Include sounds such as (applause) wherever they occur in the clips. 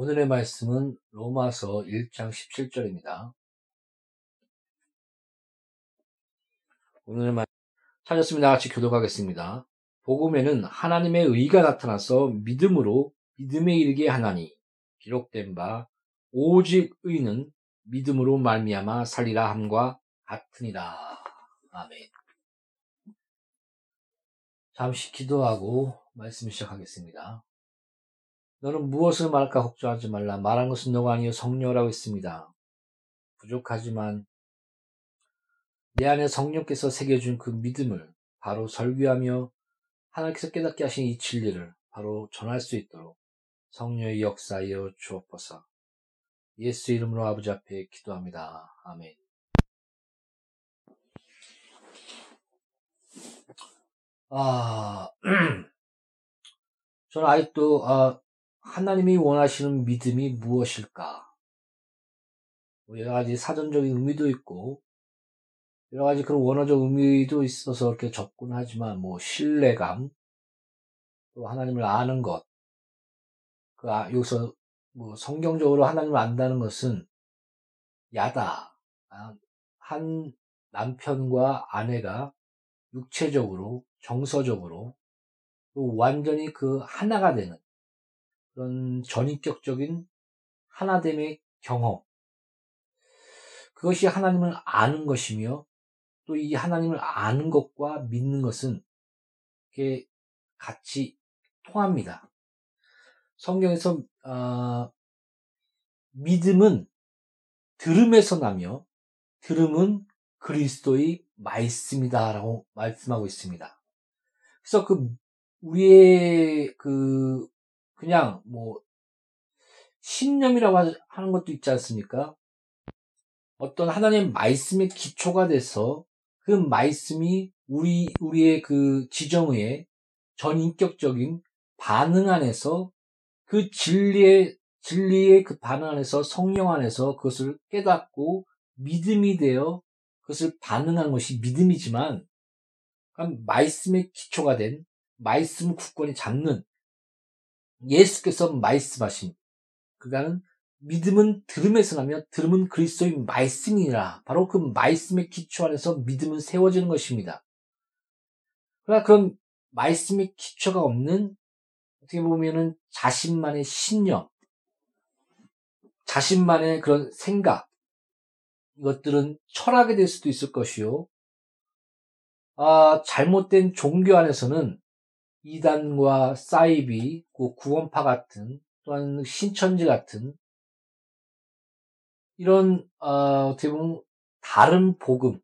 오늘의 말씀은 로마서 1장 17절입니다. 오늘의 말씀 찾았습니다. 같이 교독하겠습니다. 복음에는 하나님의 의가 나타나서 믿음으로 믿음에 이르게 하나니 기록된 바 오직 의는 믿음으로 말미암아 살리라 함과 같으니라. 아멘. 잠시 기도하고 말씀 시작하겠습니다. 너는 무엇을 말할까 걱정하지 말라. 말한 것은 너가 아니요 성녀라고 했습니다. 부족하지만 내 안에 성령께서 새겨준 그 믿음을 바로 설교하며 하나님께서 깨닫게 하신 이 진리를 바로 전할 수 있도록 성녀의 역사여 주옵소서. 예수 이름으로 아버지 앞에 기도합니다. 아멘. 아, (clears throat) 저는 아직도 아, 하나님이 원하시는 믿음이 무엇일까? 뭐 여러 가지 사전적인 의미도 있고, 여러 가지 그런 원어적 의미도 있어서 이렇게 접근하지만, 뭐, 신뢰감, 또 하나님을 아는 것, 그, 아, 여기서, 뭐, 성경적으로 하나님을 안다는 것은, 야다. 아, 한 남편과 아내가 육체적으로, 정서적으로, 완전히 그 하나가 되는, 그런 전인격적인 하나됨의 경험. 그것이 하나님을 아는 것이며 또 이 하나님을 아는 것과 믿는 것은 이게 같이 통합니다. 성경에서 어, 믿음은 들음에서 나며 들음은 그리스도의 말씀이다라고 말씀하고 있습니다. 그래서 그 우리의 그 그냥 뭐 신념이라고 하는 것도 있지 않습니까? 어떤 하나님 말씀의 기초가 돼서 그 말씀이 우리 우리의 그 지정의 전인격적인 반응 안에서 그 진리의 진리의 그 반응 안에서 성령 안에서 그것을 깨닫고 믿음이 되어 그것을 반응한 것이 믿음이지만 말씀의 기초가 된 말씀 굳건히 잡는 예수께서 말씀하신 그가는 믿음은 들음에서 나며 들음은 그리스도의 말씀이라 바로 그 말씀의 기초 안에서 믿음은 세워지는 것입니다. 그러나 그런 말씀의 기초가 없는 어떻게 보면은 자신만의 신념, 자신만의 그런 생각, 이것들은 철학이 될 수도 있을 것이요. 아, 잘못된 종교 안에서는 이단과 사이비, 그 구원파 같은 또한 신천지 같은 이런 어, 어떻게 보면 다른 복음,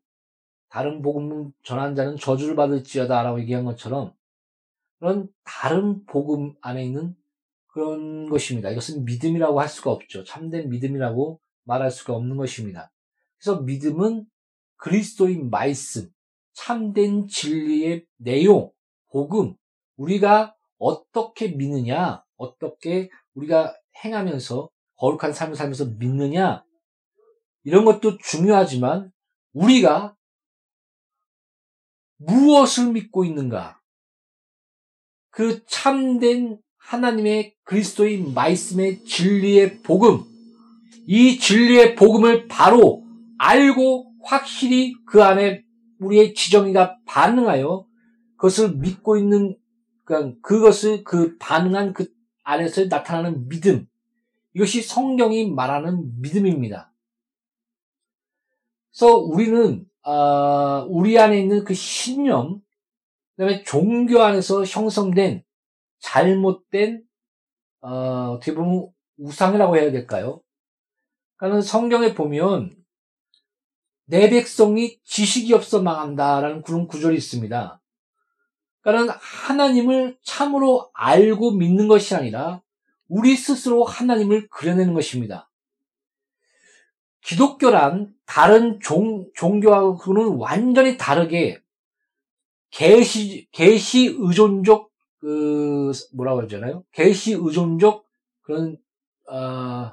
다른 복음 전한 자는 저주를 받을지어다라고 얘기한 것처럼 그런 다른 복음 안에 있는 그런 것입니다. 이것은 믿음이라고 할 수가 없죠. 참된 믿음이라고 말할 수가 없는 것입니다. 그래서 믿음은 그리스도의 말씀, 참된 진리의 내용, 복음, 우리가 어떻게 믿느냐, 어떻게 우리가 행하면서 거룩한 삶을 살면서 믿느냐, 이런 것도 중요하지만 우리가 무엇을 믿고 있는가? 그 참된 하나님의 그리스도의 말씀의 진리의 복음, 이 진리의 복음을 바로 알고 확실히 그 안에 우리의 지정이가 반응하여 그것을 믿고 있는 그러니까 그것을 그 반응한 그 안에서 나타나는 믿음 이것이 성경이 말하는 믿음입니다. 그래서 우리는 어, 우리 안에 있는 그 신념, 그다음에 종교 안에서 형성된 잘못된 어, 어떻게 보면 우상이라고 해야 될까요? 그러니까 성경에 보면 내 백성이 지식이 없어 망한다라는 그런 구절이 있습니다. 그러니까 하나님을 참으로 알고 믿는 것이 아니라 우리 스스로 하나님을 그려내는 것입니다. 기독교란 다른 종, 종교하고는 완전히 다르게 계시 계시 의존적 그 뭐라고 하잖아요. 계시 의존적 그런 어,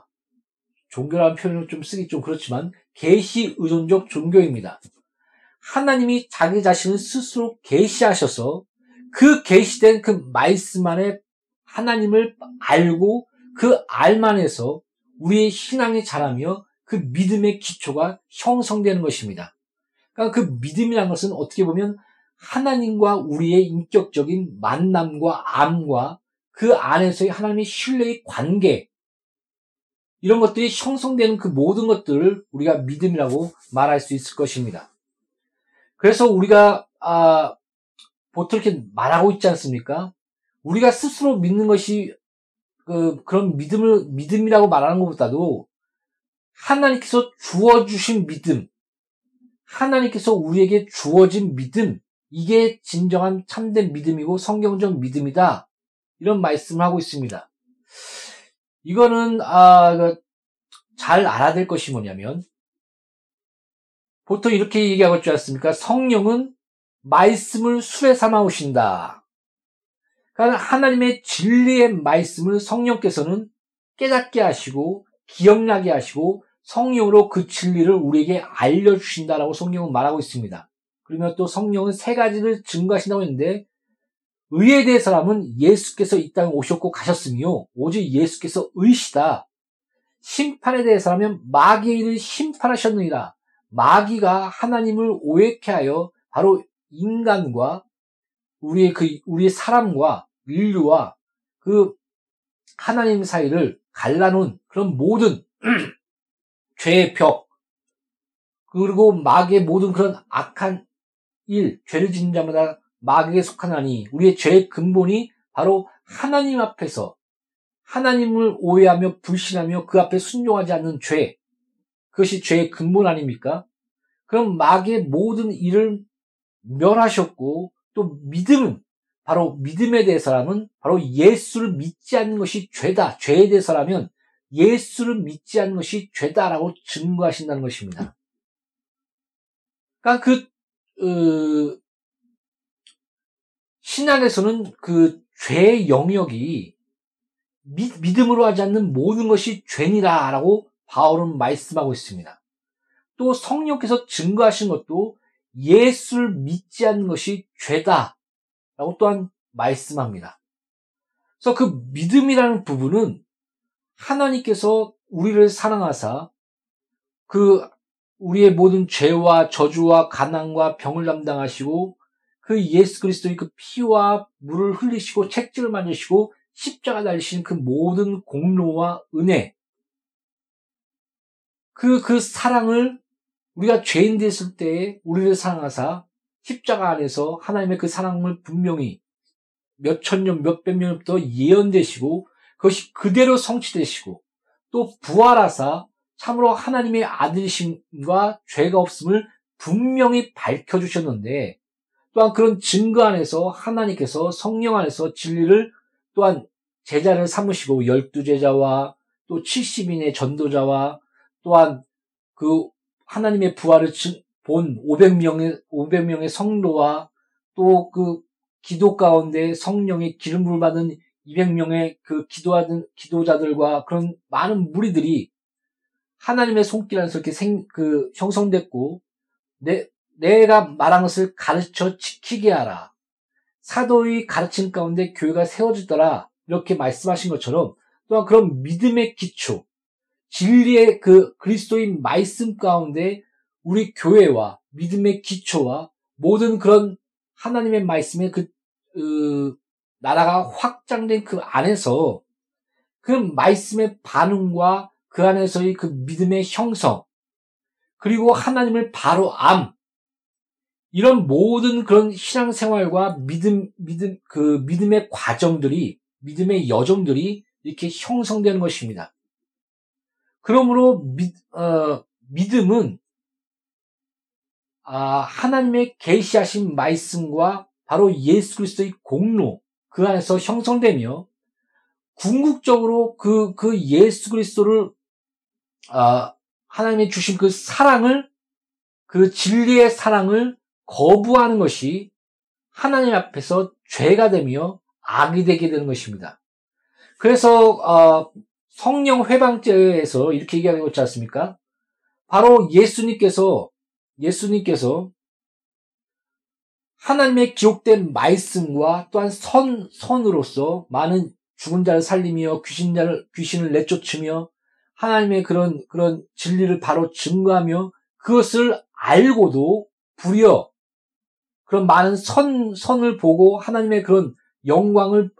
종교라는 표현을 좀 쓰기 좀 그렇지만 계시 의존적 종교입니다. 하나님이 자기 자신을 스스로 계시하셔서 그 계시된 그 말씀 안에 하나님을 알고 그 알만해서 우리의 신앙이 자라며 그 믿음의 기초가 형성되는 것입니다. 그러니까 그 믿음이라는 것은 어떻게 보면 하나님과 우리의 인격적인 만남과 암과 그 안에서의 하나님의 신뢰의 관계 이런 것들이 형성되는 그 모든 것들을 우리가 믿음이라고 말할 수 있을 것입니다. 그래서 우리가 아, 보통 이렇게 말하고 있지 않습니까? 우리가 스스로 믿는 것이 그, 그런 믿음을 믿음이라고 말하는 것보다도 하나님께서 주어주신 믿음, 하나님께서 우리에게 주어진 믿음, 이게 진정한 참된 믿음이고 성경적 믿음이다. 이런 말씀을 하고 있습니다. 이거는, 아, 그, 잘 알아야 될 것이 뭐냐면, 보통 이렇게 얘기하고 있지 않습니까? 성령은 말씀을 술에 삼아 오신다. 그러니까 하나님의 진리의 말씀을 성령께서는 깨닫게 하시고 기억나게 하시고 성령으로 그 진리를 우리에게 알려주신다라고 성경은 말하고 있습니다. 그러면 또 성령은 세 가지를 증거하신다고 했는데 의에 대해 사람은 예수께서 이 땅에 오셨고 가셨으며 오직 예수께서 의시다. 심판에 대해서라면 마귀의 일을 심판하셨느니라. 마귀가 하나님을 오해케 하여 바로 인간과 우리의 그 우리의 사람과 인류와 그 하나님 사이를 갈라놓은 그런 모든 (clears throat) 죄의 벽, 그리고 마귀의 모든 그런 악한 일, 죄를 짓는 자마다 마귀에 속하나니 우리의 죄의 근본이 바로 하나님 앞에서 하나님을 오해하며 불신하며 그 앞에 순종하지 않는 죄, 그것이 죄의 근본 아닙니까? 그럼 마귀의 모든 일을 멸하셨고 또 믿음은 바로 믿음에 대해서라면 바로 예수를 믿지 않는 것이 죄다. 죄에 대해서라면 예수를 믿지 않는 것이 죄다라고 증거하신다는 것입니다. 그러니까 그 어, 신학에서는 그 죄의 영역이 믿, 음으로 하지 않는 모든 것이 죄니라라고 바울은 말씀하고 있습니다. 또 성령께서 증거하신 것도 예수를 믿지 않는 것이 죄다 라고 또한 말씀합니다. 그래서 그 믿음이라는 부분은 하나님께서 우리를 사랑하사 그 우리의 모든 죄와 저주와 가난과 병을 담당하시고 그 예수 그리스도의 그 피와 물을 흘리시고 책찍을 만드시고 십자가 달리신 그 모든 공로와 은혜 그, 그 사랑을 우리가 죄인 됐을 때 우리를 사랑하사 십자가 안에서 하나님의 그 사랑을 분명히 몇 천 년, 몇 백 년부터 예언되시고 그것이 그대로 성취되시고 또 부활하사 참으로 하나님의 아들이심과 죄가 없음을 분명히 밝혀주셨는데 또한 그런 증거 안에서 하나님께서 성령 안에서 진리를 또한 제자를 삼으시고 열두 제자와 또 70인의 전도자와 또한 그 하나님의 부활을 본 500명의 500명의 성도와 또 그 기도 가운데 성령의 기름을 받은 200명의 그 기도하는 기도자들과 그런 많은 무리들이 하나님의 손길 안에서 이렇게 생, 그 형성됐고 내 내가 말한 것을 가르쳐 지키게 하라. 사도의 가르침 가운데 교회가 세워지더라. 이렇게 말씀하신 것처럼 또한 그런 믿음의 기초, 진리의 그 그리스도인 말씀 가운데 우리 교회와 믿음의 기초와 모든 그런 하나님의 말씀의 그, 그 나라가 확장된 그 안에서 그 말씀의 반응과 그 안에서의 그 믿음의 형성, 그리고 하나님을 바로 암, 이런 모든 그런 신앙생활과 믿음, 믿음, 그 믿음의 과정들이, 믿음의 여정들이 이렇게 형성되는 것입니다. 그러므로 믿, 어, 믿음은 아, 하나님의 계시하신 말씀과 바로 예수 그리스도의 공로 그 안에서 형성되며 궁극적으로 그, 그 예수 그리스도를 아, 하나님의 주신 그 사랑을 그 진리의 사랑을 거부하는 것이 하나님 앞에서 죄가 되며 악이 되게 되는 것입니다. 그래서 어, 성령 회방죄에서 이렇게 얘기하고 있지 않습니까? 바로 예수님께서 예수님께서 하나님의 기록된 말씀과 또한 선 선으로서 많은 죽은 자를 살리며 귀신 자를 귀신을 내쫓으며 하나님의 그런 그런 진리를 바로 증거하며 그것을 알고도 불여 그런 많은 선 선을 보고 하나님의 그런 영광을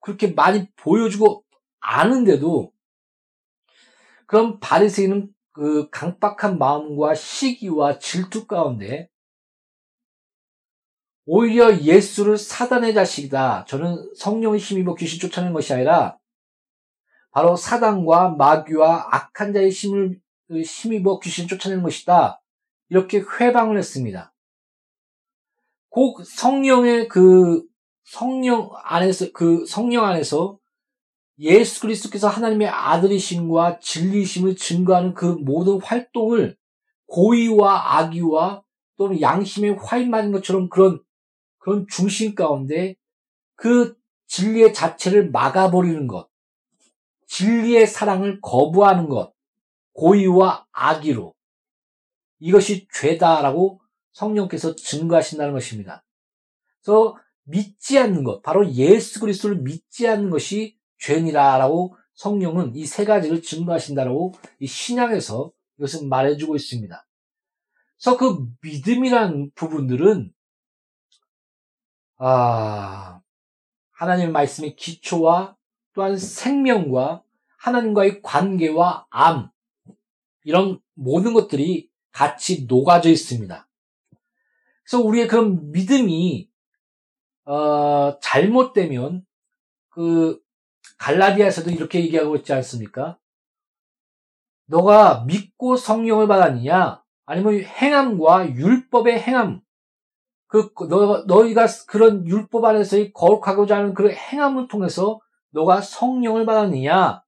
그렇게 많이 보여주고 아는데도 그런 바리새인은 그 강박한 마음과 시기와 질투 가운데 오히려 예수를 사단의 자식이다. 저는 성령의 힘입어 귀신 쫓아내는 것이 아니라 바로 사단과 마귀와 악한 자의 힘을 힘입어 귀신 쫓아내는 것이다. 이렇게 회방을 했습니다. 곧 성령의 그 성령 안에서 그 성령 안에서 예수 그리스도께서 하나님의 아들이심과 진리심을 증거하는 그 모든 활동을 고의와 악의와 또는 양심의 화인 맞은 것처럼 그런 그런 중심 가운데 그 진리의 자체를 막아버리는 것, 진리의 사랑을 거부하는 것, 고의와 악의로 이것이 죄다라고 성령께서 증거하신다는 것입니다. 그래서 믿지 않는 것, 바로 예수 그리스도를 믿지 않는 것이 죄니라라고 성령은 이 세 가지를 증거하신다라고 이 신약에서 이것을 말해주고 있습니다. 그래서 그 믿음이란 부분들은 아 하나님의 말씀의 기초와 또한 생명과 하나님과의 관계와 암 이런 모든 것들이 같이 녹아져 있습니다. 그래서 우리의 그런 믿음이 어, 잘못되면 그 갈라디아에서도 이렇게 얘기하고 있지 않습니까? 너가 믿고 성령을 받았느냐? 아니면 행함과 율법의 행함, 그, 너, 너희가 그런 율법 안에서의 거룩하고자 하는 그런 행함을 통해서 너가 성령을 받았느냐?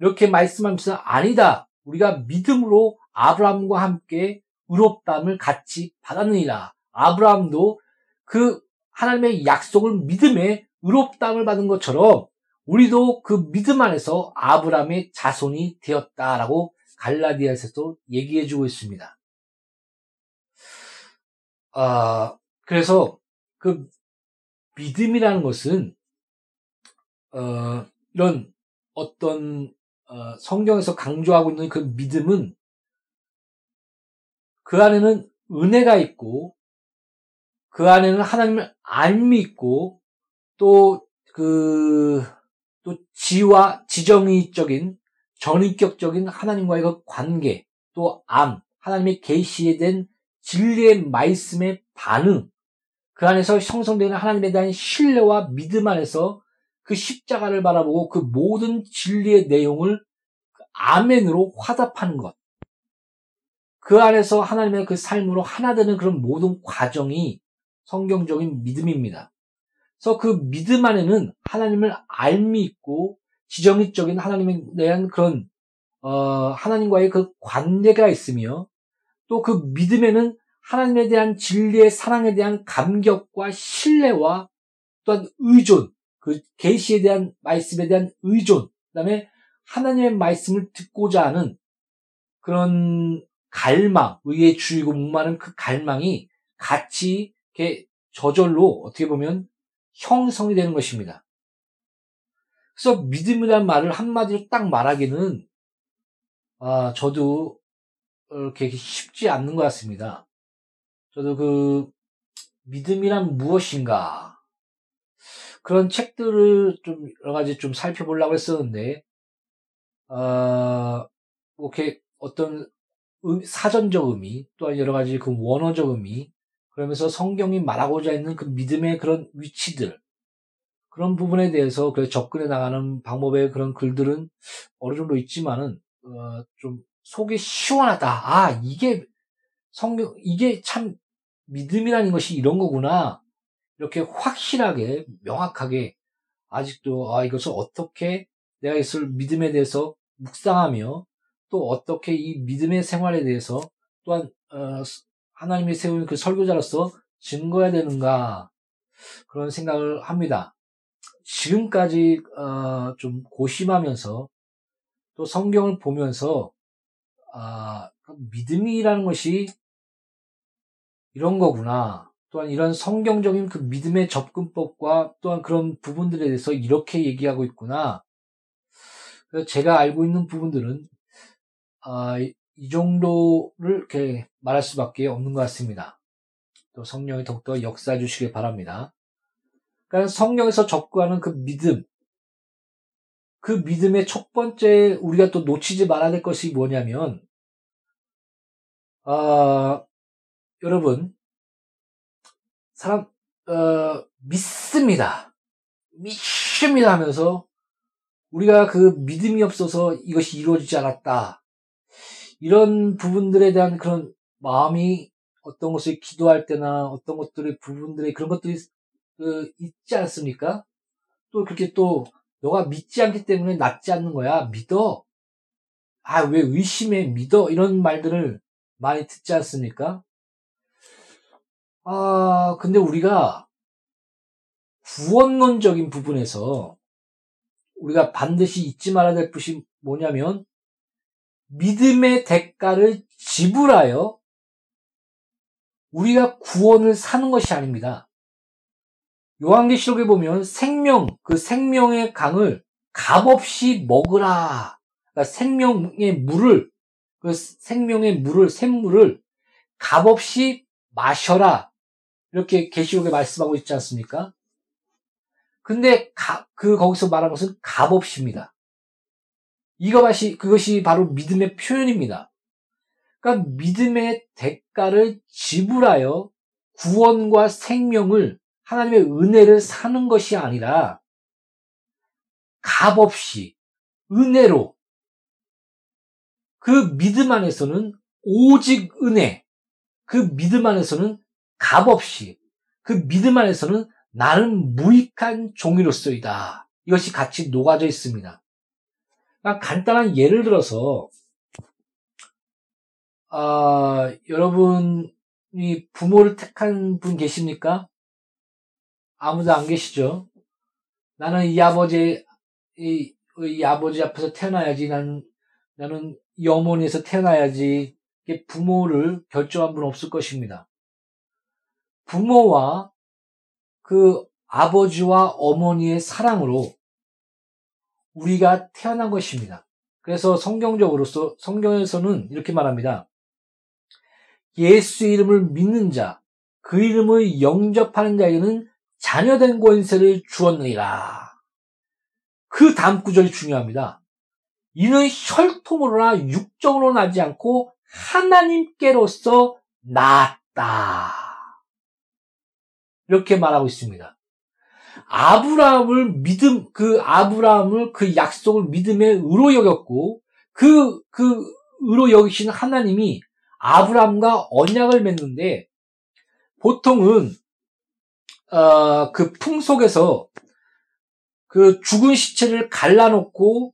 이렇게 말씀하면서 아니다. 우리가 믿음으로 아브라함과 함께 의롭담을 같이 받았느니라. 아브라함도 그 하나님의 약속을 믿음에 의롭담을 받은 것처럼 우리도 그 믿음 안에서 아브라함의 자손이 되었다라고 갈라디아에서도 얘기해주고 있습니다. 아, 그래서 그 믿음이라는 것은 어, 이런 어떤 어, 성경에서 강조하고 있는 그 믿음은 그 안에는 은혜가 있고 그 안에는 하나님을 알미 있고 또 그, 또 지와 지정의적인 전인격적인 하나님과의 그 관계, 또 암, 하나님의 계시에 대한 진리의 말씀의 반응, 그 안에서 형성되는 하나님에 대한 신뢰와 믿음 안에서 그 십자가를 바라보고 그 모든 진리의 내용을 아멘으로 화답하는 것. 그 안에서 하나님의 그 삶으로 하나 되는 그런 모든 과정이 성경적인 믿음입니다. 그래서 그 믿음 안에는 하나님을 알미 있고 지정의적인 하나님에 대한 그런 어, 하나님과의 그 관계가 있으며 또 그 믿음에는 하나님에 대한 진리의 사랑에 대한 감격과 신뢰와 또한 의존, 그 계시에 대한 말씀에 대한 의존, 그다음에 하나님의 말씀을 듣고자 하는 그런 갈망, 의의 주이고 목마른 그 갈망이 같이 이렇게 저절로 어떻게 보면 형성이 되는 것입니다. 그래서 믿음이란 말을 한마디로 딱 말하기는 아, 저도 이렇게 쉽지 않는 것 같습니다. 저도 그 믿음이란 무엇인가 그런 책들을 좀 여러 가지 좀 살펴보려고 했었는데 어, 이렇게 어떤 사전적 의미 또한 여러 가지 그 원어적 의미 그러면서 성경이 말하고자 있는 그 믿음의 그런 위치들, 그런 부분에 대해서 그 접근해 나가는 방법의 그런 글들은 어느 정도 있지만은, 어, 좀 속이 시원하다. 아, 이게 성경, 이게 참 믿음이라는 것이 이런 거구나. 이렇게 확실하게, 명확하게, 아직도, 아, 이것을 어떻게 내가 이것을 믿음에 대해서 묵상하며, 또 어떻게 이 믿음의 생활에 대해서 또한, 어, 하나님이 세운 그 설교자로서 증거해야 되는가 그런 생각을 합니다. 지금까지 어, 좀 고심하면서 또 성경을 보면서 아, 믿음이라는 것이 이런 거구나. 또한 이런 성경적인 그 믿음의 접근법과 또한 그런 부분들에 대해서 이렇게 얘기하고 있구나. 제가 알고 있는 부분들은 아, 이 정도를 이렇게 말할 수밖에 없는 것 같습니다. 또 성령이 더욱더 역사해 주시길 바랍니다. 그러니까 성령에서 접근하는 그 믿음, 그 믿음의 첫 번째 우리가 또 놓치지 말아야 될 것이 뭐냐면, 아, 여러분, 사람, 어, 믿습니다. 믿습니다 하면서 우리가 그 믿음이 없어서 이것이 이루어지지 않았다. 이런 부분들에 대한 그런 마음이 어떤 것을 기도할 때나 어떤 것들의 부분들의 그런 것들이 그 있지 않습니까? 또 그렇게 또 너가 믿지 않기 때문에 낫지 않는 거야. 믿어. 아, 왜 의심해? 믿어. 이런 말들을 많이 듣지 않습니까? 아, 근데 우리가 구원론적인 부분에서 우리가 반드시 잊지 말아야 될 것이 뭐냐면 믿음의 대가를 지불하여 우리가 구원을 사는 것이 아닙니다. 요한계시록에 보면 생명, 그 생명의 강을 값없이 먹으라. 그러니까 생명의 물을, 그 생명의 물을, 샘물을 값없이 마셔라. 이렇게 계시록에 말씀하고 있지 않습니까? 근데 가, 그 거기서 말한 것은 값없이입니다. 이것이, 그것이 바로 믿음의 표현입니다. 그러니까 믿음의 대가를 지불하여 구원과 생명을 하나님의 은혜를 사는 것이 아니라 값 없이 은혜로 그 믿음 안에서는 오직 은혜, 그 믿음 안에서는 값 없이 그 믿음 안에서는 나는 무익한 종이로서이다. 이것이 같이 녹아져 있습니다. 그러니까 간단한 예를 들어서 아, 여러분이 부모를 택한 분 계십니까? 아무도 안 계시죠? 나는 이 아버지 이, 이 아버지 앞에서 태어나야지. 나는, 나는 이 어머니에서 태어나야지. 부모를 결정한 분 없을 것입니다. 부모와 그 아버지와 어머니의 사랑으로 우리가 태어난 것입니다. 그래서 성경적으로서 성경에서는 이렇게 말합니다. 예수 이름을 믿는 자, 그 이름을 영접하는 자에게는 자녀된 권세를 주었느니라. 그 다음 구절이 중요합니다. 이는 혈통으로나 육정으로 나지 않고 하나님께로서 낳았다. 이렇게 말하고 있습니다. 아브라함을 믿음, 그 아브라함을 그 약속을 믿음의 의로 여겼고, 그, 그 의로 여기신 하나님이 아브라함과 언약을 맺는데, 보통은, 어, 그 풍속에서 그 죽은 시체를 갈라놓고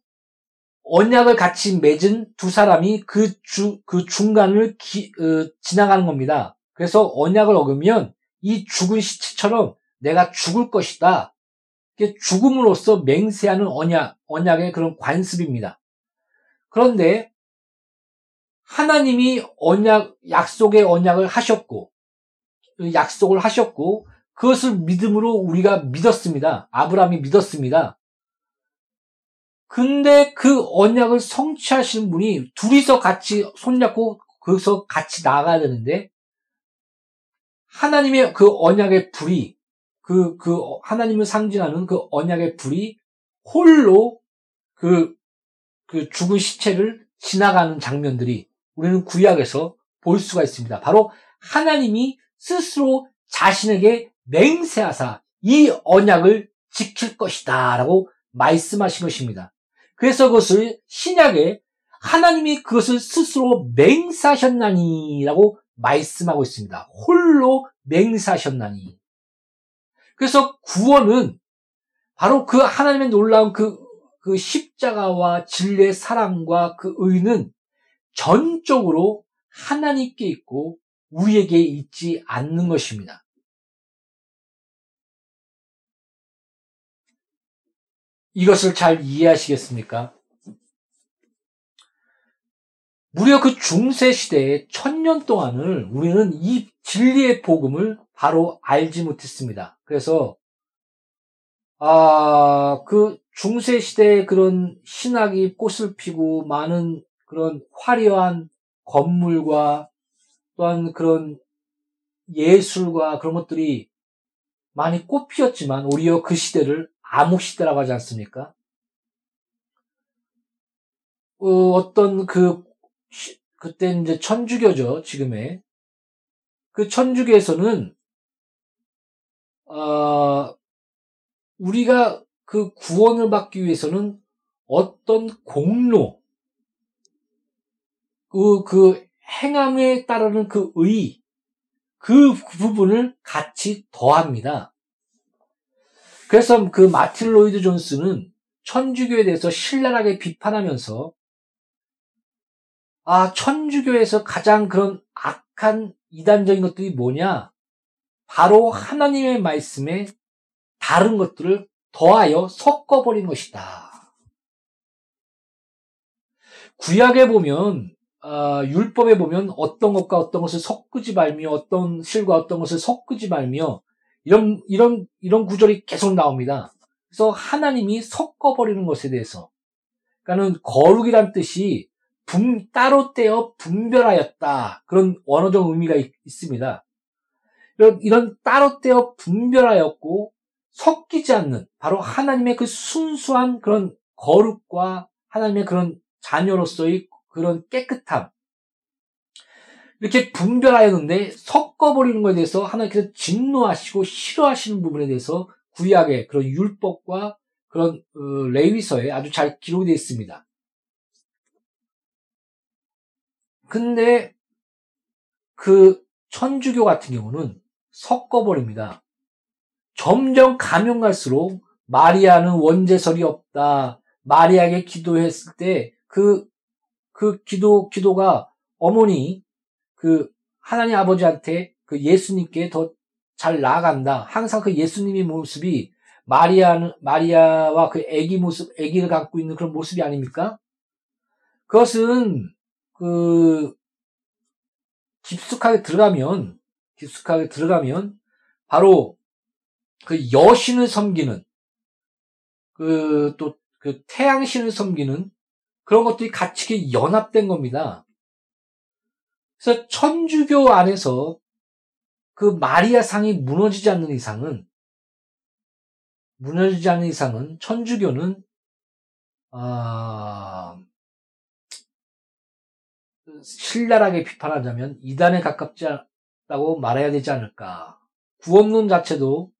언약을 같이 맺은 두 사람이 그 주, 그 중간을 기, 어, 지나가는 겁니다. 그래서 언약을 어기면 이 죽은 시체처럼 내가 죽을 것이다. 죽음으로써 맹세하는 언약, 언약의 그런 관습입니다. 그런데 하나님이 언약, 약속의 언약을 하셨고, 약속을 하셨고, 그것을 믿음으로 우리가 믿었습니다. 아브라함이 믿었습니다. 근데 그 언약을 성취하시는 분이 둘이서 같이 손잡고 거기서 같이 나가야 되는데 하나님의 그 언약의 불이 그, 그 하나님을 상징하는 그 언약의 불이 홀로 그, 그 죽은 시체를 지나가는 장면들이 우리는 구약에서 볼 수가 있습니다. 바로 하나님이 스스로 자신에게 맹세하사 이 언약을 지킬 것이다 라고 말씀하신 것입니다. 그래서 그것을 신약에 하나님이 그것을 스스로 맹사하셨나니 라고 말씀하고 있습니다. 홀로 맹사하셨나니. 그래서 구원은 바로 그 하나님의 놀라운 그, 그 십자가와 진리의 사랑과 그 의는 전적으로 하나님께 있고 우리에게 있지 않는 것입니다. 이것을 잘 이해하시겠습니까? 무려 그 중세 시대의 천년 동안을 우리는 이 진리의 복음을 바로 알지 못했습니다. 그래서 아, 그 중세 시대의 그런 신학이 꽃을 피고 많은 그런 화려한 건물과 또한 그런 예술과 그런 것들이 많이 꽃피었지만 오히려 그 시대를 암흑 시대라고 하지 않습니까? 어, 떤그 그때 이제 천주교죠 지금의 그 천주교에서는 어, 우리가 그 구원을 받기 위해서는 어떤 공로 그, 그 행함에 따르는 그 의, 그 부분을 같이 더합니다. 그래서 그 마틴 로이드 존스는 천주교에 대해서 신랄하게 비판하면서 아, 천주교에서 가장 그런 악한 이단적인 것들이 뭐냐? 바로 하나님의 말씀에 다른 것들을 더하여 섞어버린 것이다. 구약에 보면, 어, 율법에 보면 어떤 것과 어떤 것을 섞지 말며 어떤 실과 어떤 것을 섞지 말며 이런, 이런, 이런 구절이 계속 나옵니다. 그래서 하나님이 섞어버리는 것에 대해서. 그러니까는 거룩이란 뜻이 분, 따로 떼어 분별하였다. 그런 원어적 의미가 있, 습니다 이런, 이런 따로 떼어 분별하였고 섞이지 않는 바로 하나님의 그 순수한 그런 거룩과 하나님의 그런 자녀로서의 그런 깨끗함, 이렇게 분별하였는데 섞어버리는 것에 대해서 하나님께서 진노하시고 싫어하시는 부분에 대해서 구약의 그런 율법과 그런 어, 레위서에 아주 잘 기록이 되어 있습니다. 근데 그 천주교 같은 경우는 섞어버립니다. 점점 가면 갈수록 마리아는 원죄설이 없다. 마리아에게 기도했을 때 그, 그 기도, 기도가 어머니, 그 하나님 아버지한테 그 예수님께 더 잘 나아간다. 항상 그 예수님의 모습이 마리아는 마리아와 그 아기 모습, 아기를 갖고 있는 그런 모습이 아닙니까? 그것은 그 깊숙하게 들어가면 깊숙하게 들어가면 바로 그 여신을 섬기는 그또그 태양신을 섬기는 그런 것들이 같이 연합된 겁니다. 그래서 천주교 안에서 그 마리아 상이 무너지지 않는 이상은 무너지지 않는 이상은 천주교는 아, 신랄하게 비판하자면 이단에 가깝지 않다고 말해야 되지 않을까. 구원론 자체도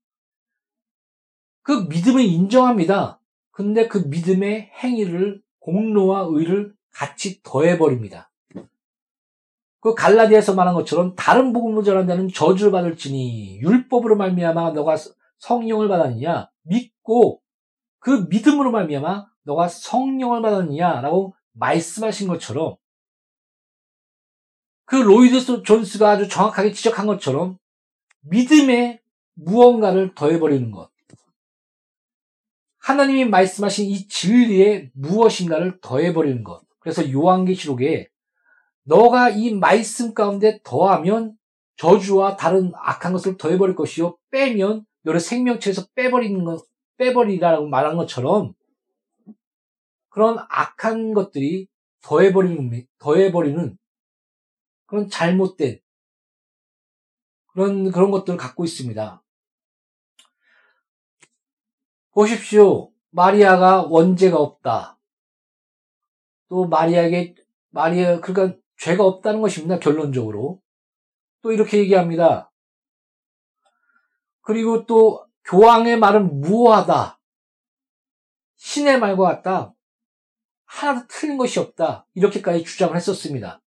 그 믿음을 인정합니다. 근데 그 믿음의 행위를 공로와 의를 같이 더해버립니다. 그 갈라디아에서 말한 것처럼 다른 복음으로 전한 자는 저주를 받을지니 율법으로 말미암아 너가 성령을 받았느냐 믿고 그 믿음으로 말미암아 너가 성령을 받았느냐라고 말씀하신 것처럼 그 로이드 존스가 아주 정확하게 지적한 것처럼 믿음에 무언가를 더해버리는 것. 하나님이 말씀하신 이 진리에 무엇인가를 더해버리는 것. 그래서 요한계시록에 너가 이 말씀 가운데 더하면 저주와 다른 악한 것을 더해버릴 것이요 빼면 너를 생명체에서 빼버리는 것, 빼버리라고 말한 것처럼 그런 악한 것들이 더해버리는, 더해버리는 그런 잘못된 그런, 그런 것들을 갖고 있습니다. 보십시오. 마리아가 원죄가 없다. 또 마리아에게, 마리아, 그러니까 죄가 없다는 것입니다. 결론적으로. 또 이렇게 얘기합니다. 그리고 또 교황의 말은 무호하다. 신의 말과 같다. 하나도 틀린 것이 없다. 이렇게까지 주장을 했었습니다.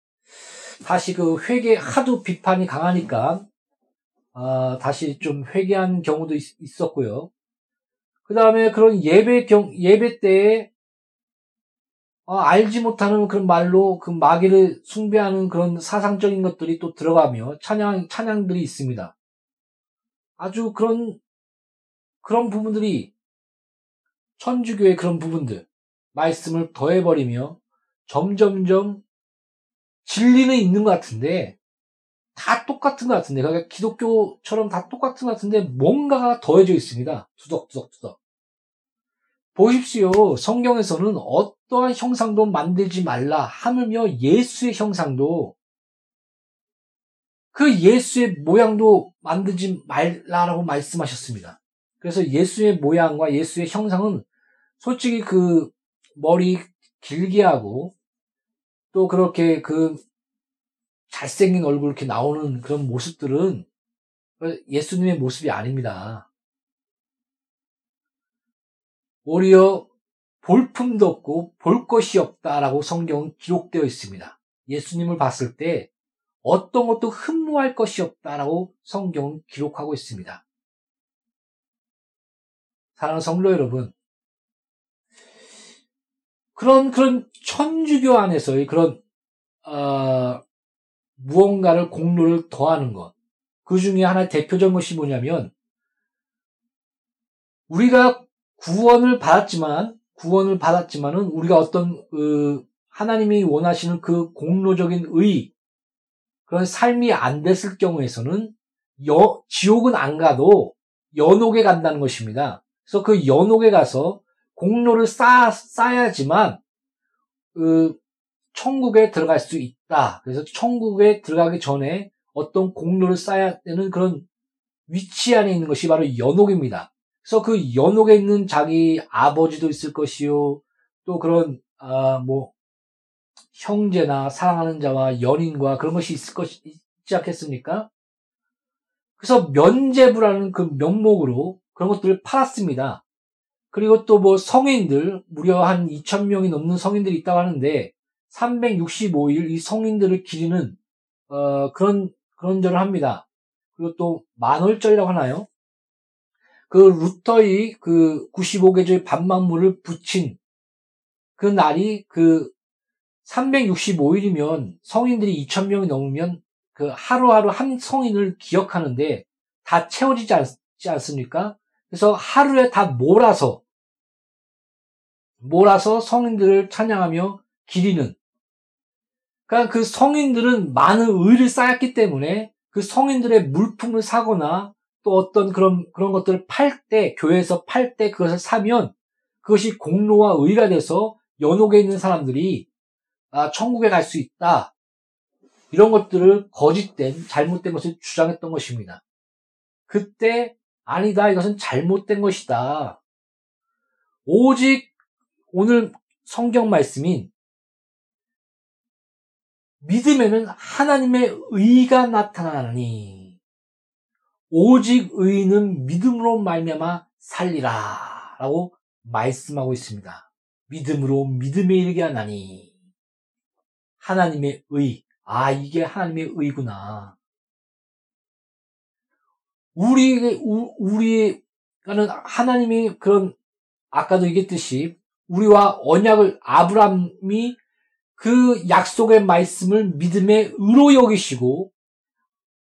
다시 그 회개 하도 비판이 강하니까 아, 다시 좀 회개한 경우도 있, 었고요. 그 다음에 그런 예배 경 예배 때에 아, 알지 못하는 그런 말로 그 마귀를 숭배하는 그런 사상적인 것들이 또 들어가며 찬양 찬양들이 있습니다. 아주 그런 그런 부분들이 천주교의 그런 부분들 말씀을 더해버리며 점점점 진리는 있는 것 같은데 다 똑같은 것 같은데 그러니까 기독교처럼 다 똑같은 것 같은데 뭔가가 더해져 있습니다. 투덕투덕투덕. 보십시오. 성경에서는 어떠한 형상도 만들지 말라 하물며 예수의 형상도 그 예수의 모양도 만들지 말라라고 말씀하셨습니다. 그래서 예수의 모양과 예수의 형상은 솔직히 그 머리 길게 하고 또 그렇게 그 잘생긴 얼굴 이렇게 나오는 그런 모습들은 예수님의 모습이 아닙니다. 오히려 볼품도 없고 볼 것이 없다라고 성경은 기록되어 있습니다. 예수님을 봤을 때 어떤 것도 흠모할 것이 없다라고 성경은 기록하고 있습니다. 사랑하는 성도 여러분, 그런 그런 천주교 안에서의 그런 어, 무언가를 공로를 더하는 것. 그 중에 하나 대표적인 것이 뭐냐면 우리가 구원을 받았지만 구원을 받았지만은 우리가 어떤 그 하나님이 원하시는 그 공로적인 의 그런 삶이 안 됐을 경우에서는 여, 지옥은 안 가도 연옥에 간다는 것입니다. 그래서 그 연옥에 가서 공로를 쌓, 쌓아야지만 그 천국에 들어갈 수 있다. 그래서 천국에 들어가기 전에 어떤 공로를 쌓아야 되는 그런 위치 안에 있는 것이 바로 연옥입니다. 그래서 그 연옥에 있는 자기 아버지도 있을 것이요. 또 그런 아 뭐 형제나 사랑하는 자와 연인과 그런 것이 있을 것이 있지 않겠습니까? 그래서 면제부라는 그 명목으로 그런 것들을 팔았습니다. 그리고 또 뭐 성인들, 무려 한 2,000명이 넘는 성인들이 있다고 하는데, 365일 이 성인들을 기리는, 어, 그런, 그런 절을 합니다. 그리고 또 만월절이라고 하나요? 그 루터의 그 95개조의 반망물을 붙인 그 날이 그 365일이면 성인들이 2,000명이 넘으면 그 하루하루 한 성인을 기억하는데 다 채워지지 않, 않습니까? 그래서 하루에 다 몰아서 몰아서 성인들을 찬양하며 기리는 그러니까 그 성인들은 많은 의를 쌓았기 때문에 그 성인들의 물품을 사거나 또 어떤 그런 그런 것들을 팔 때 교회에서 팔 때 그것을 사면 그것이 공로와 의가 돼서 연옥에 있는 사람들이 아, 천국에 갈 수 있다. 이런 것들을 거짓된 잘못된 것을 주장했던 것입니다. 그때 아니다 이것은 잘못된 것이다. 오직 오늘 성경 말씀인 믿음에는 하나님의 의가 나타나니 오직 의는 믿음으로 말미암아 살리라라고 말씀하고 있습니다. 믿음으로 믿음에 이르게 하나니 하나님의 의 아 이게 하나님의 의구나. 우리 우리가는 하나님이 그런 아까도 얘기했듯이 우리와 언약을 아브람이 그 약속의 말씀을 믿음의 의로 여기시고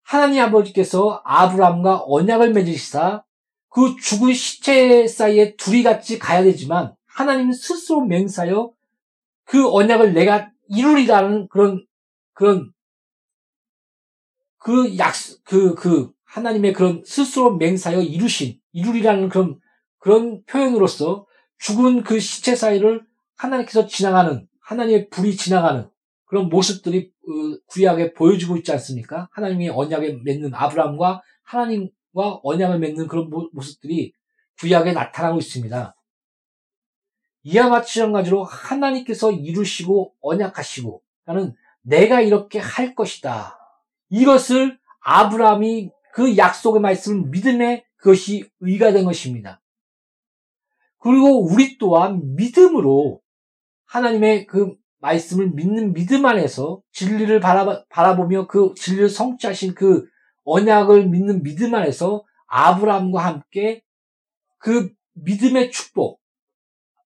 하나님 아버지께서 아브람과 언약을 맺으시사 그 죽은 시체 사이에 둘이 같이 가야 되지만 하나님은 스스로 맹사여 그 언약을 내가 이루리라는 그런 그런 그 약속 그그 그 하나님의 그런 스스로 맹사여 이루신 이루리라는 그런 그런 표현으로서 죽은 그 시체 사이를 하나님께서 지나가는 하나님의 불이 지나가는 그런 모습들이 어, 구약에 보여주고 있지 않습니까? 하나님이 언약에 맺는 아브라함과 하나님과 언약을 맺는 그런 모습들이 구약에 나타나고 있습니다. 이와 마찬가지로 하나님께서 이루시고 언약하시고 나는 내가 이렇게 할 것이다. 이것을 아브라함이 그 약속의 말씀을 믿음에 그것이 의가 된 것입니다. 그리고 우리 또한 믿음으로 하나님의 그 말씀을 믿는 믿음 안에서 진리를 바라, 보며그 진리를 성취하신 그 언약을 믿는 믿음 안에서 아브라함과 함께 그 믿음의 축복,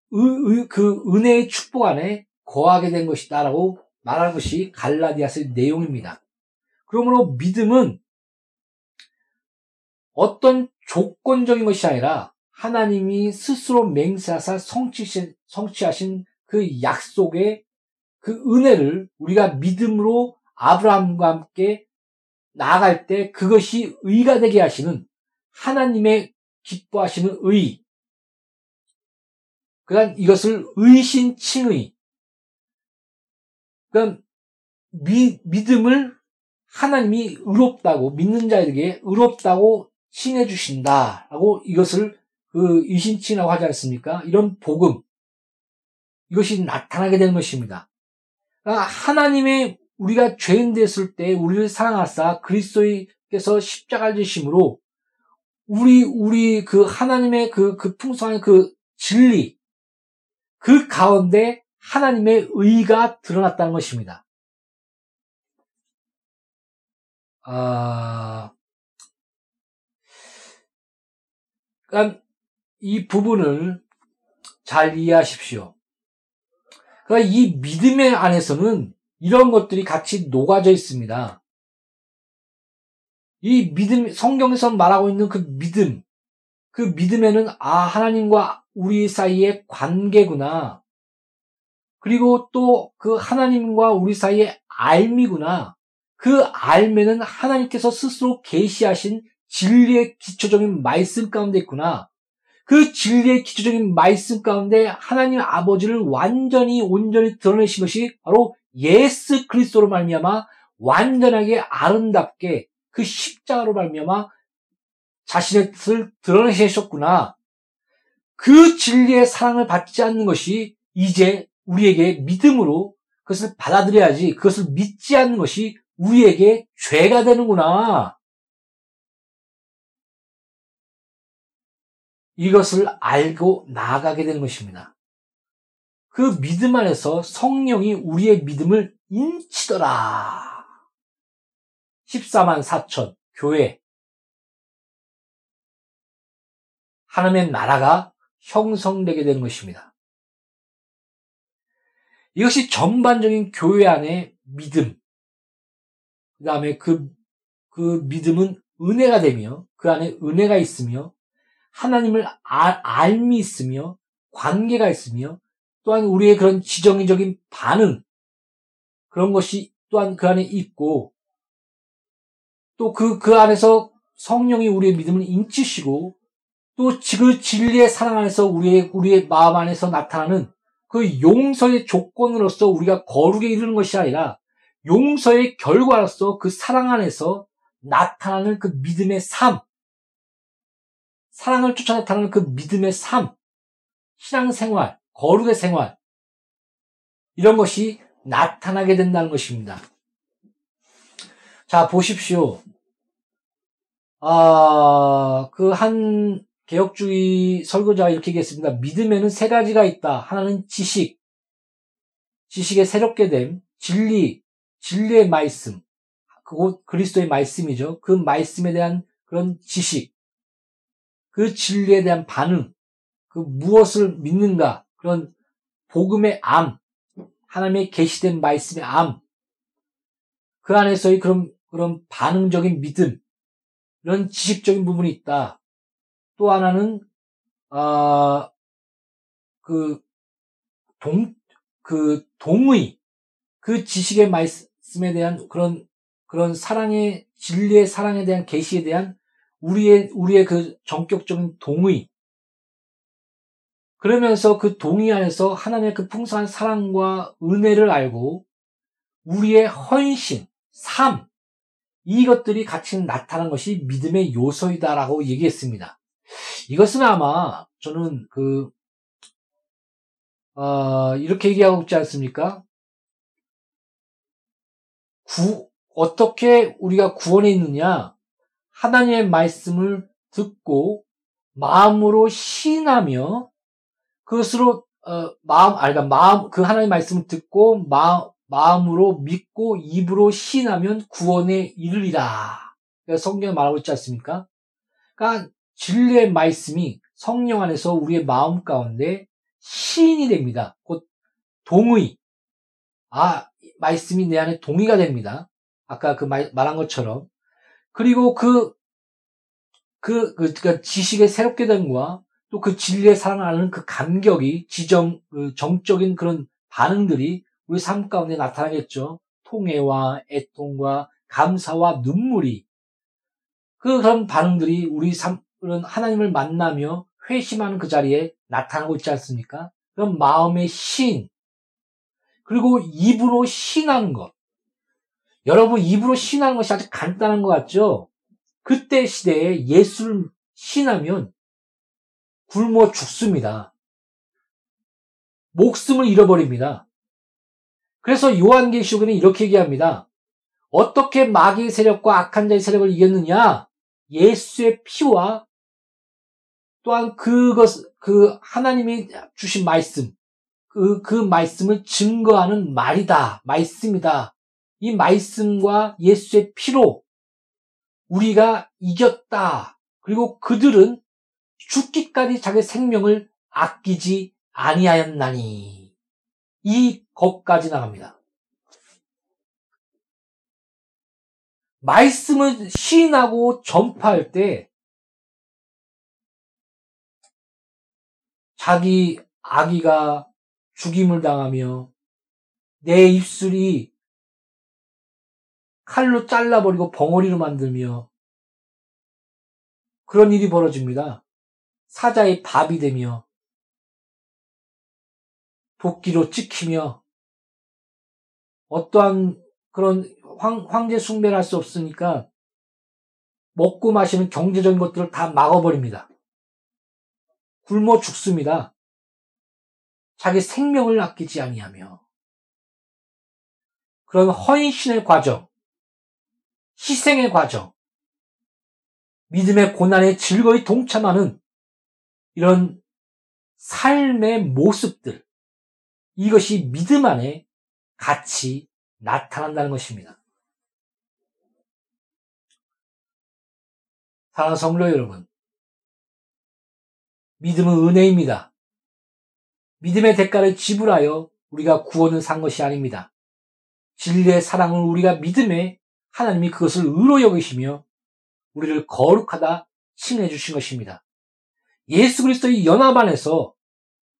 의, 그 은혜의 축복 안에 거하게 된 것이다라고 말하는 것이 갈라디아스의 내용입니다. 그러므로 믿음은 어떤 조건적인 것이 아니라 하나님이 스스로 맹세하사 성취하신 그 약속의 그 은혜를 우리가 믿음으로 아브라함과 함께 나아갈 때 그것이 의가 되게 하시는 하나님의 기뻐하시는 의. 그러니까 이것을 의신 칭의. 그러니까 미, 믿음을 하나님이 의롭다고 믿는 자에게 의롭다고 칭해 주신다라고 이것을 그 의신칭이라고 하지 않습니까? 이런 복음 이것이 나타나게 되는 것입니다. 그러니까 하나님의 우리가 죄인 됐을 때 우리를 사랑하사 그리스도께서 십자가를 지심으로 우리 우리 그 하나님의 그, 그 풍성한 그 진리 그 가운데 하나님의 의가 드러났다는 것입니다. 아, 그러니까 이 부분을 잘 이해하십시오. 그러니까 이 믿음의 안에서는 이런 것들이 같이 녹아져 있습니다. 이 믿음, 성경에서 말하고 있는 그 믿음, 그 믿음에는 아, 하나님과 우리 사이의 관계구나. 그리고 또 그 하나님과 우리 사이의 알미구나. 그 알매는 하나님께서 스스로 계시하신 진리의 기초적인 말씀 가운데 있구나. 그 진리의 기초적인 말씀 가운데 하나님 아버지를 완전히 온전히 드러내신 것이 바로 예수 그리스도로 말미암아 완전하게 아름답게 그 십자가로 말미암아 자신의 뜻을 드러내셨구나. 그 진리의 사랑을 받지 않는 것이 이제 우리에게 믿음으로 그것을 받아들여야지 그것을 믿지 않는 것이 우리에게 죄가 되는구나. 이것을 알고 나아가게 되는 것입니다. 그 믿음 안에서 성령이 우리의 믿음을 인치더라. 14만 4천 교회 하나님의 나라가 형성되게 되는 것입니다. 이것이 전반적인 교회 안의 믿음, 그 다음에 그, 그 믿음은 은혜가 되며, 그 안에 은혜가 있으며, 하나님을 알, 알미 있으며 관계가 있으며 또한 우리의 그런 지정적인 반응 그런 것이 또한 그 안에 있고 또 그, 그 안에서 성령이 우리의 믿음을 인치시고 또 그 진리의 사랑 안에서 우리의, 우리의 마음 안에서 나타나는 그 용서의 조건으로서 우리가 거룩에 이르는 것이 아니라 용서의 결과로서 그 사랑 안에서 나타나는 그 믿음의 삶, 사랑을 쫓아 나타나는 그 믿음의 삶, 신앙생활, 거룩의 생활, 이런 것이 나타나게 된다는 것입니다. 자, 보십시오. 아, 그 한 개혁주의 설교자가 이렇게 얘기했습니다. 믿음에는 세 가지가 있다. 하나는 지식, 지식의 새롭게 됨, 진리, 진리의 말씀, 그곳 그리스도의 말씀이죠. 그 말씀에 대한 그런 지식, 그 진리에 대한 반응, 그 무엇을 믿는가, 그런 복음의 암, 하나님의 계시된 말씀의 암, 그 안에서의 그런 그런 반응적인 믿음, 이런 지식적인 부분이 있다. 또 하나는 아, 그 동, 그 동의, 그 지식의 말씀에 대한 그런 그런 사랑의 진리의 사랑에 대한 계시에 대한 우리의 우리의 그 전격적인 동의. 그러면서 그 동의 안에서 하나님의 그 풍성한 사랑과 은혜를 알고 우리의 헌신, 삶 이것들이 같이 나타난 것이 믿음의 요소이다라고 얘기했습니다. 이것은 아마 저는 그 어, 이렇게 얘기하고 있지 않습니까? 구, 어떻게 우리가 구원에 있느냐? 하나님의 말씀을 듣고 마음으로 신하며 그것으로 어, 마음, 아니, 그러니까 마음, 그 하나님의 말씀을 듣고 마음, 마음으로 믿고 입으로 신하면 구원에 이르리라. 그러니까 성경에 말하고 있지 않습니까? 그러니까 진리의 말씀이 성령 안에서 우리의 마음 가운데 시인이 됩니다. 곧 동의. 아, 말씀이 내 안에 동의가 됩니다. 아까 그 말, 말한 것처럼. 그리고 그, 그, 그, 그 지식의 새롭게 된과 또 그 진리의 사랑을 하는 그 감격이 지정, 그 정적인 그런 반응들이 우리 삶 가운데 나타나겠죠. 통해와 애통과 감사와 눈물이 그 그런 반응들이 우리 삶, 그런 하나님을 만나며 회심하는 그 자리에 나타나고 있지 않습니까? 그런 마음의 신, 그리고 입으로 신하는 것. 여러분, 입으로 신하는 것이 아주 간단한 것 같죠? 그때 시대에 예수를 신하면 굶어 죽습니다. 목숨을 잃어버립니다. 그래서 요한계시록에는 이렇게 얘기합니다. 어떻게 마귀의 세력과 악한 자의 세력을 이겼느냐? 예수의 피와 또한 그것, 그 하나님이 주신 말씀, 그, 그 말씀을 증거하는 말이다. 말씀이다. 이 말씀과 예수의 피로 우리가 이겼다. 그리고 그들은 죽기까지 자기 생명을 아끼지 아니하였나니. 이 것까지 나갑니다. 말씀을 시인하고 전파할 때 자기 아기가 죽임을 당하며 내 입술이 칼로 잘라버리고 벙어리로 만들며 그런 일이 벌어집니다. 사자의 밥이 되며 도끼로 찍히며 어떠한 그런 황, 황제 숭배를 할 수 없으니까 먹고 마시는 경제적인 것들을 다 막아버립니다. 굶어 죽습니다. 자기 생명을 아끼지 아니하며 그런 헌신의 과정, 희생의 과정, 믿음의 고난에 즐거이 동참하는 이런 삶의 모습들, 이것이 믿음 안에 같이 나타난다는 것입니다. 사랑하는 성도 여러분, 믿음은 은혜입니다. 믿음의 대가를 지불하여 우리가 구원을 산 것이 아닙니다. 진리의 사랑을 우리가 믿음에 하나님이 그것을 의로 여기시며 우리를 거룩하다 칭해 주신 것입니다. 예수 그리스도의 연합 안에서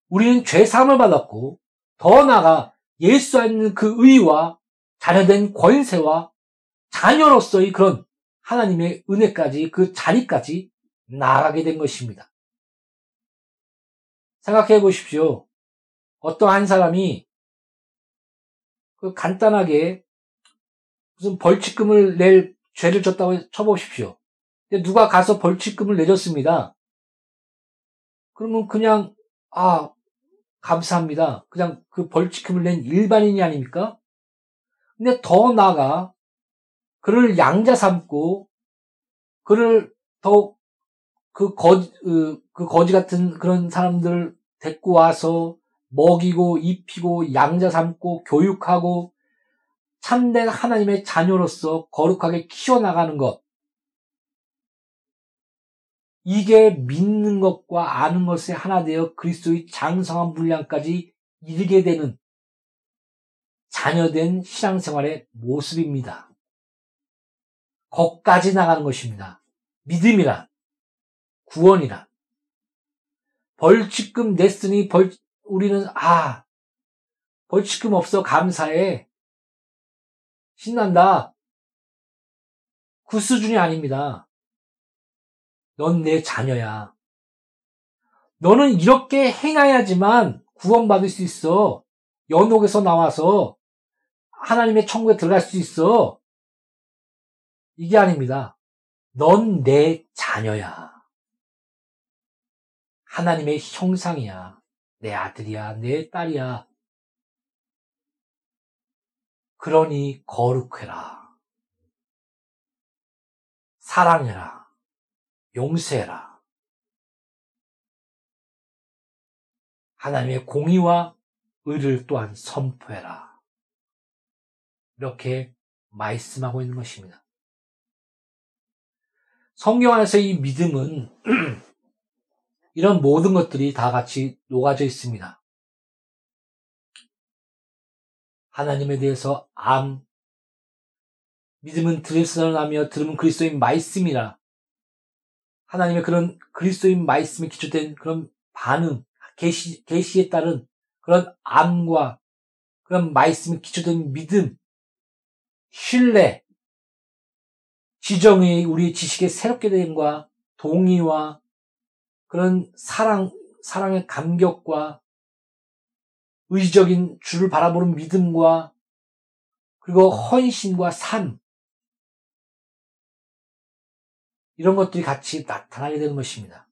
우리는 죄 사함을 받았고 더 나아가 예수 안에 그 의와 자녀된 권세와 자녀로서의 그런 하나님의 은혜까지 그 자리까지 나아가게 된 것입니다. 생각해 보십시오. 어떤 한 사람이 그 간단하게 무슨 벌칙금을 낼 죄를 졌다고 쳐보십시오. 누가 가서 벌칙금을 내줬습니다. 그러면 그냥 아 감사합니다. 그냥 그 벌칙금을 낸 일반인이 아닙니까? 근데 더 나아가 그를 양자 삼고 그를 더 그 거지, 그, 그 거지 같은 그런 사람들 데리고 와서 먹이고 입히고 양자 삼고 교육하고 참된 하나님의 자녀로서 거룩하게 키워나가는 것. 이게 믿는 것과 아는 것에 하나 되어 그리스도의 장성한 분량까지 이르게 되는 자녀된 신앙생활의 모습입니다. 거까지 나가는 것입니다. 믿음이란, 구원이란. 벌칙금 냈으니 벌, 우리는, 아, 벌칙금 없어 감사해. 신난다. 그 수준이 아닙니다. 넌 내 자녀야. 너는 이렇게 행해야지만 구원받을 수 있어. 연옥에서 나와서 하나님의 천국에 들어갈 수 있어. 이게 아닙니다. 넌 내 자녀야. 하나님의 형상이야. 내 아들이야. 내 딸이야. 그러니 거룩해라. 사랑해라. 용서해라. 하나님의 공의와 의를 또한 선포해라. 이렇게 말씀하고 있는 것입니다. 성경 안에서 이 믿음은 (clears throat) 이런 모든 것들이 다 같이 녹아져 있습니다. 하나님에 대해서 암, 믿음은 들에서 나며 들으면 그리스도인 말씀이라. 하나님의 그런 그리스도인 말씀에 기초된 그런 반응, 계시, 계시에 따른 그런 암과 그런 말씀에 기초된 믿음, 신뢰, 지정의 우리의 지식의 새롭게 됨과 동의와 그런 사랑, 사랑의 감격과 의지적인 주를 바라보는 믿음과 그리고 헌신과 삶 이런 것들이 같이 나타나게 되는 것입니다.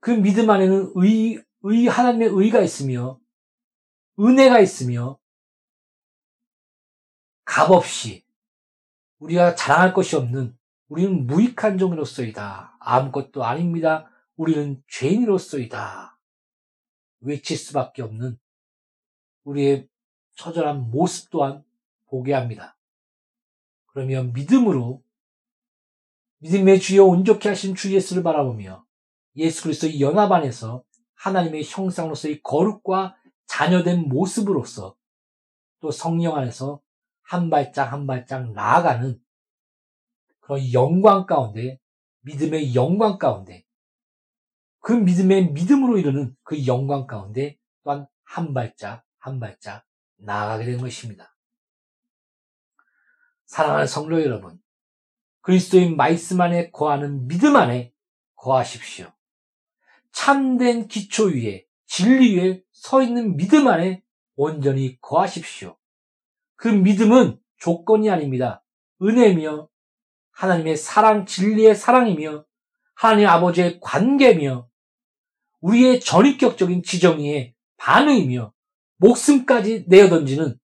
그 믿음 안에는 의, 의 하나님의 의가 있으며 은혜가 있으며 값없이 우리가 자랑할 것이 없는 우리는 무익한 종이로서이다. 아무것도 아닙니다. 우리는 죄인으로서이다. 외칠 수밖에 없는 우리의 처절한 모습 또한 보게 합니다. 그러면 믿음으로 믿음의 주여 온전케 하신 주 예수를 바라보며 예수 그리스도의 연합 안에서 하나님의 형상으로서의 거룩과 자녀된 모습으로서 또 성령 안에서 한 발짝 한 발짝 나아가는 그런 영광 가운데, 믿음의 영광 가운데, 그 믿음의 믿음으로 이르는 그 영광 가운데 또한 한 발짝 한 발짝 나아가게 되는 것입니다. 사랑하는 성도 여러분, 그리스도인 말씀 안에 거하는 믿음 안에 거하십시오. 참된 기초 위에 진리 위에 서 있는 믿음 안에 온전히 거하십시오. 그 믿음은 조건이 아닙니다. 은혜며 하나님의 사랑, 진리의 사랑이며 하나님 아버지의 관계며 우리의 전입격적인 지정의 반응이며 목숨까지 내어던지는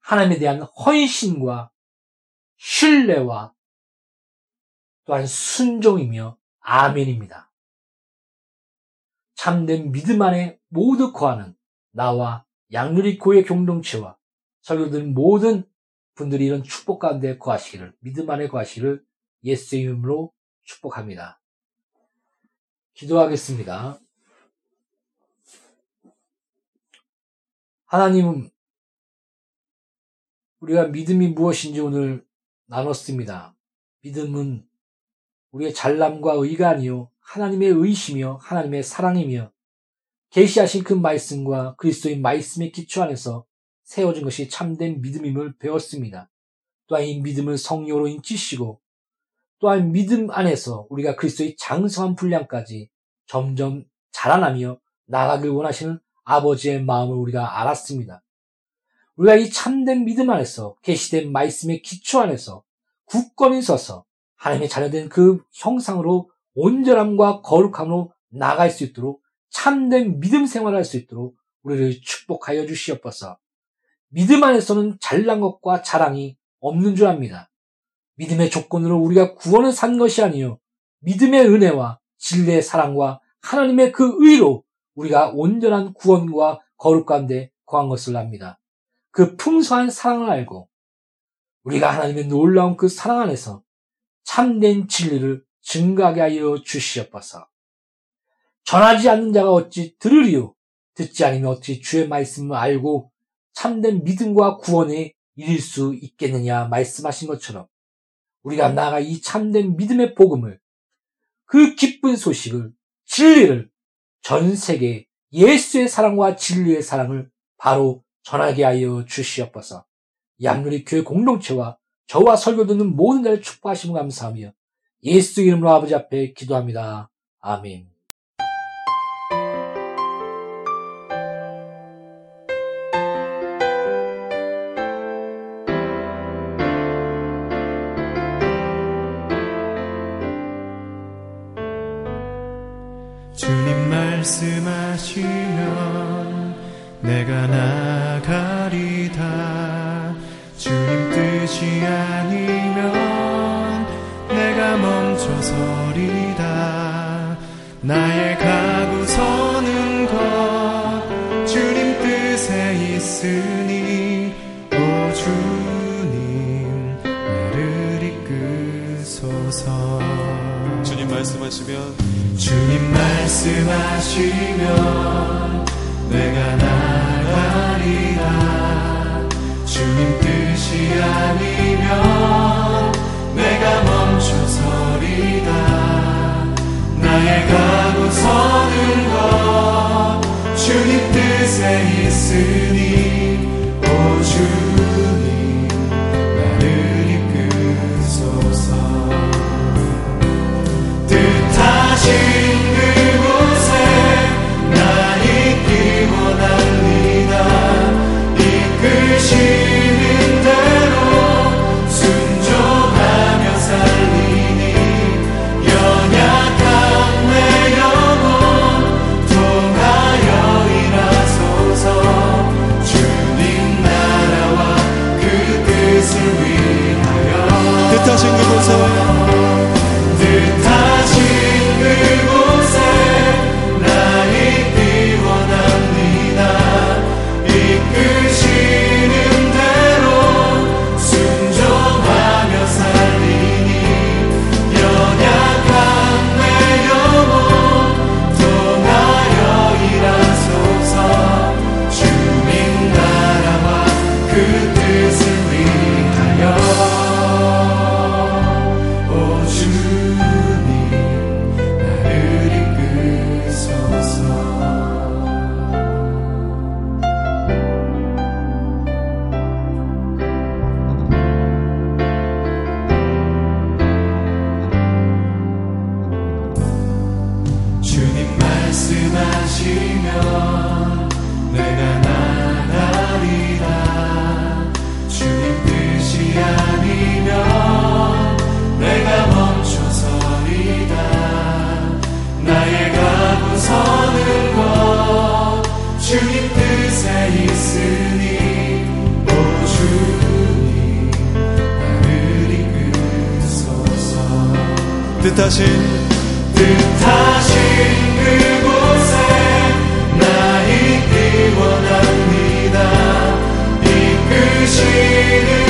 하나님에 대한 헌신과 신뢰와 또한 순종이며 아멘입니다. 참된 믿음 안에 모두 거하는 나와 양누리코의 공동체와 설교들 모든 분들이 이런 축복 가운데 거하시기를 믿음 안에 거하시기를 예수의 이름으로 축복합니다. 기도하겠습니다. 하나님 우리가 믿음이 무엇인지 오늘 나눴습니다. 믿음은 우리의 잘남과 의가 아니요 하나님의 의시며 하나님의 사랑이며 계시하신 그 말씀과 그리스도의 말씀의 기초 안에서 세워진 것이 참된 믿음임을 배웠습니다. 또한 이 믿음을 성령으로 인치시고 또한 믿음 안에서 우리가 그리스도의 장성한 분량까지 점점 자라나며 나가길 원하시는 아버지의 마음을 우리가 알았습니다. 우리가 이 참된 믿음 안에서 계시된 말씀의 기초 안에서 굳건히 서서 하나님의 자녀된 그 형상으로 온전함과 거룩함으로 나갈 수 있도록 참된 믿음 생활을 할수 있도록 우리를 축복하여 주시옵소서. 믿음 안에서는 잘난 것과 자랑이 없는 줄 압니다. 믿음의 조건으로 우리가 구원을 산 것이 아니요 믿음의 은혜와 진리의 사랑과 하나님의 그 의로 우리가 온전한 구원과 거룩 가운데 거한 것을 압니다. 그 풍성한 사랑을 알고 우리가 하나님의 놀라운 그 사랑 안에서 참된 진리를 증가하게 하여 주시옵소서. 전하지 않는 자가 어찌 들으리요? 듣지 않으면 어찌 주의 말씀을 알고 참된 믿음과 구원에 이를 수 있겠느냐 말씀하신 것처럼 우리가 나아가 이 참된 믿음의 복음을 그 기쁜 소식을 진리를 전 세계 예수의 사랑과 진리의 사랑을 바로 전하게 하여 주시옵소서. 양누리 교회 공동체와 저와 설교 듣는 모든 자를 축복하시면 감사하며 예수 이름으로 아버지 앞에 기도합니다. 아멘. 말씀하시면 내가 나가리라. 주님 뜻이 아니면 내가 멈춰서리다 나의 가고 서는 것 주님 뜻에 있으니 오 주님 나를 이끄소서. 뜻하신 뜻하신 이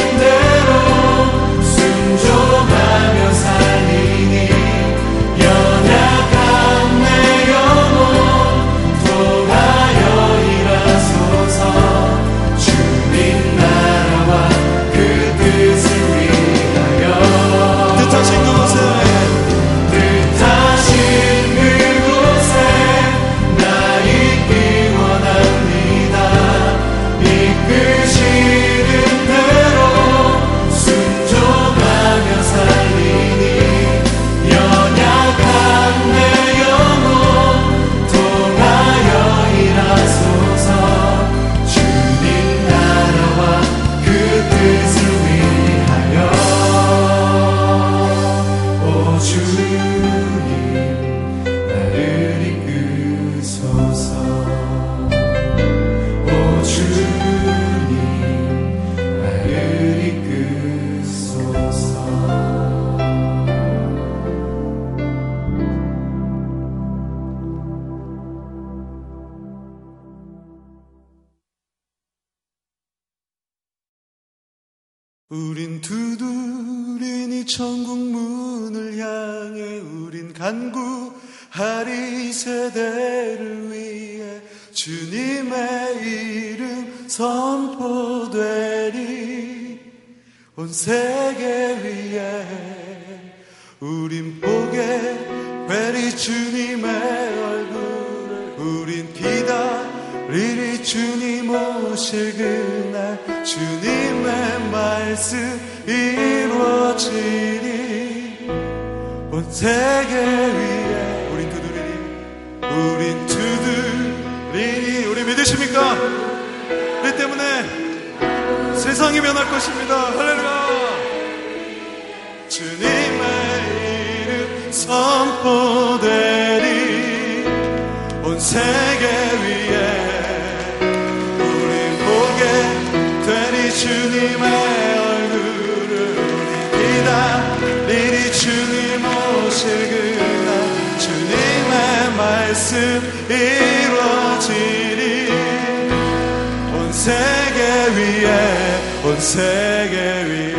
천국 문을 향해 우린 간구하리 이 세대를 위해 주님의 이름 선포되리. 온 세계 위에 우린 보게 되리 주님의 얼굴을 우린 기다리리. 주님 오실 그날 주님의 말씀 이루어지리 온 세계 위에 우린 두드리니 우린 두드리니. 우리 믿으십니까? 우리 때문에 세상이 변할 것입니다. 할렐루야. 주님의 이름 선포되리 온 세계 말씀 이루어지리 온 세계 위에 온 세계 위에